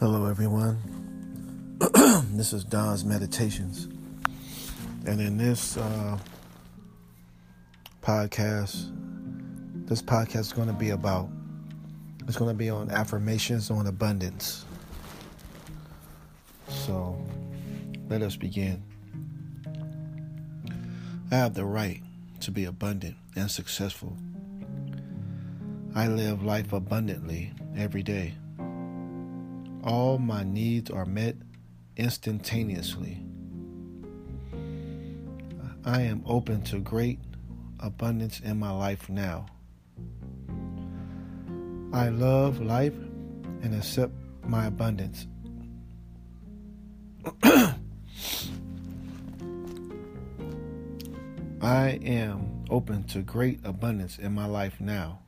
Hello, everyone. this is Don's Meditations. And in this uh, podcast, this podcast is going to be about, it's going to be on affirmations on abundance. So let us begin. I have the right to be abundant and successful. I live life abundantly every day. All my needs are met instantaneously. I am open to great abundance in my life now. I love life and accept my abundance. I am open to great abundance in my life now.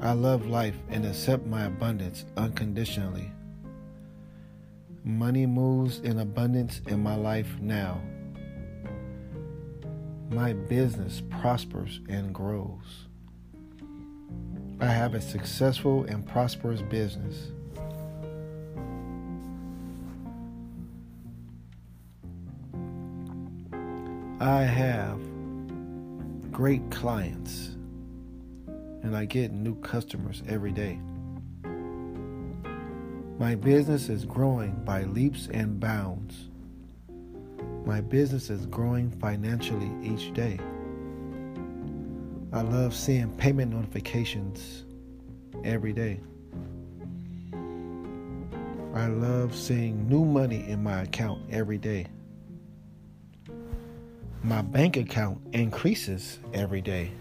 I love life and accept my abundance unconditionally. Money moves in abundance in my life now. My business prospers and grows. I have a successful and prosperous business. I have great clients and I get new customers every day. My business is growing by leaps and bounds. My business is growing financially each day. I love seeing payment notifications every day. I love seeing new money in my account every day. My bank account increases every day.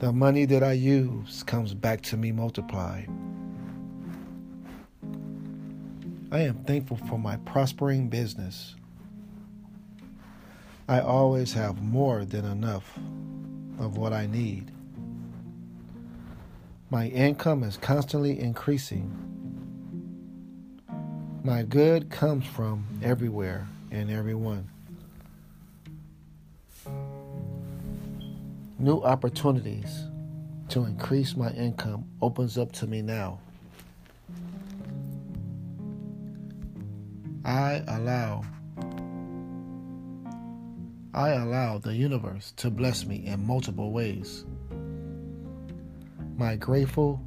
The money that I use comes back to me multiplied. I am thankful for my prospering business. I always have more than enough of what I need. My income is constantly increasing. My good comes from everywhere and everyone. New opportunities to increase my income opens up to me now. I allow I allow the universe to bless me in multiple ways. My grateful,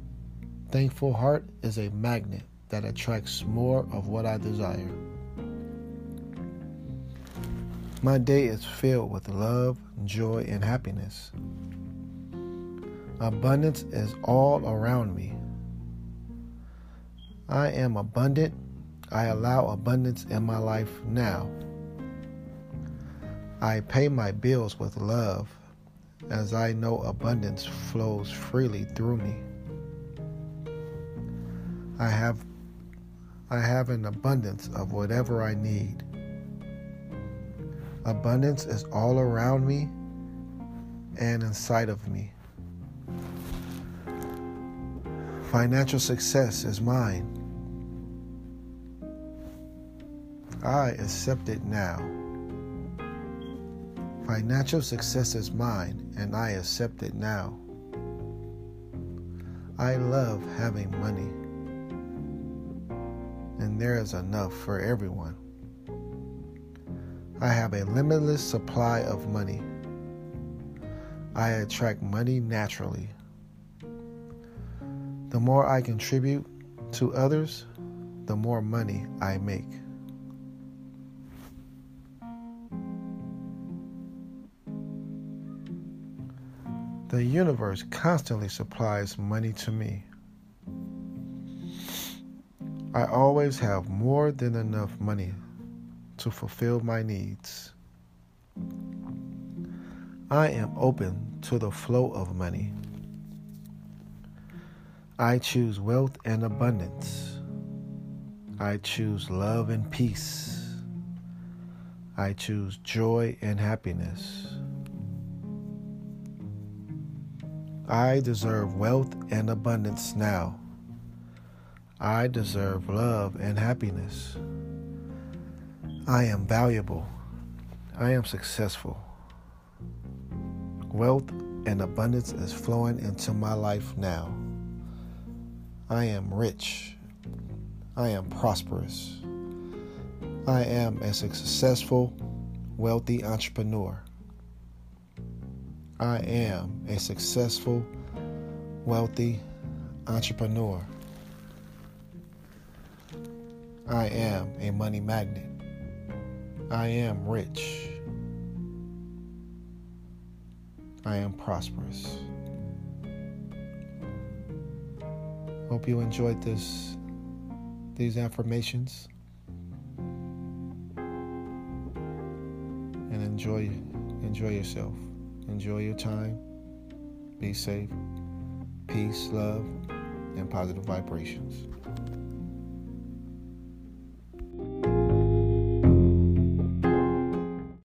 thankful heart is a magnet that attracts more of what I desire. My day is filled with love, joy, and happiness. Abundance is all around me. I am abundant. I allow abundance in my life now. I pay my bills with love as I know abundance flows freely through me. I have I have an abundance of whatever I need. Abundance is all around me and inside of me. Financial success is mine. I accept it now. Financial success is mine and I accept it now. I love having money, and there is enough for everyone. I have a limitless supply of money. I attract money naturally. The more I contribute to others, the more money I make. The universe constantly supplies money to me. I always have more than enough money to fulfill my needs. I am open to the flow of money. I choose wealth and abundance. I choose love and peace. I choose joy and happiness. I deserve wealth and abundance now. I deserve love and happiness. I am valuable. I am successful. Wealth and abundance is flowing into my life now. I am rich. I am prosperous. I am a successful, wealthy entrepreneur. I am a successful, wealthy entrepreneur. I am a money magnet. I am rich. I am prosperous. Hope you enjoyed this these affirmations and enjoy enjoy yourself. Enjoy your time. Be safe. Peace, love, and positive vibrations.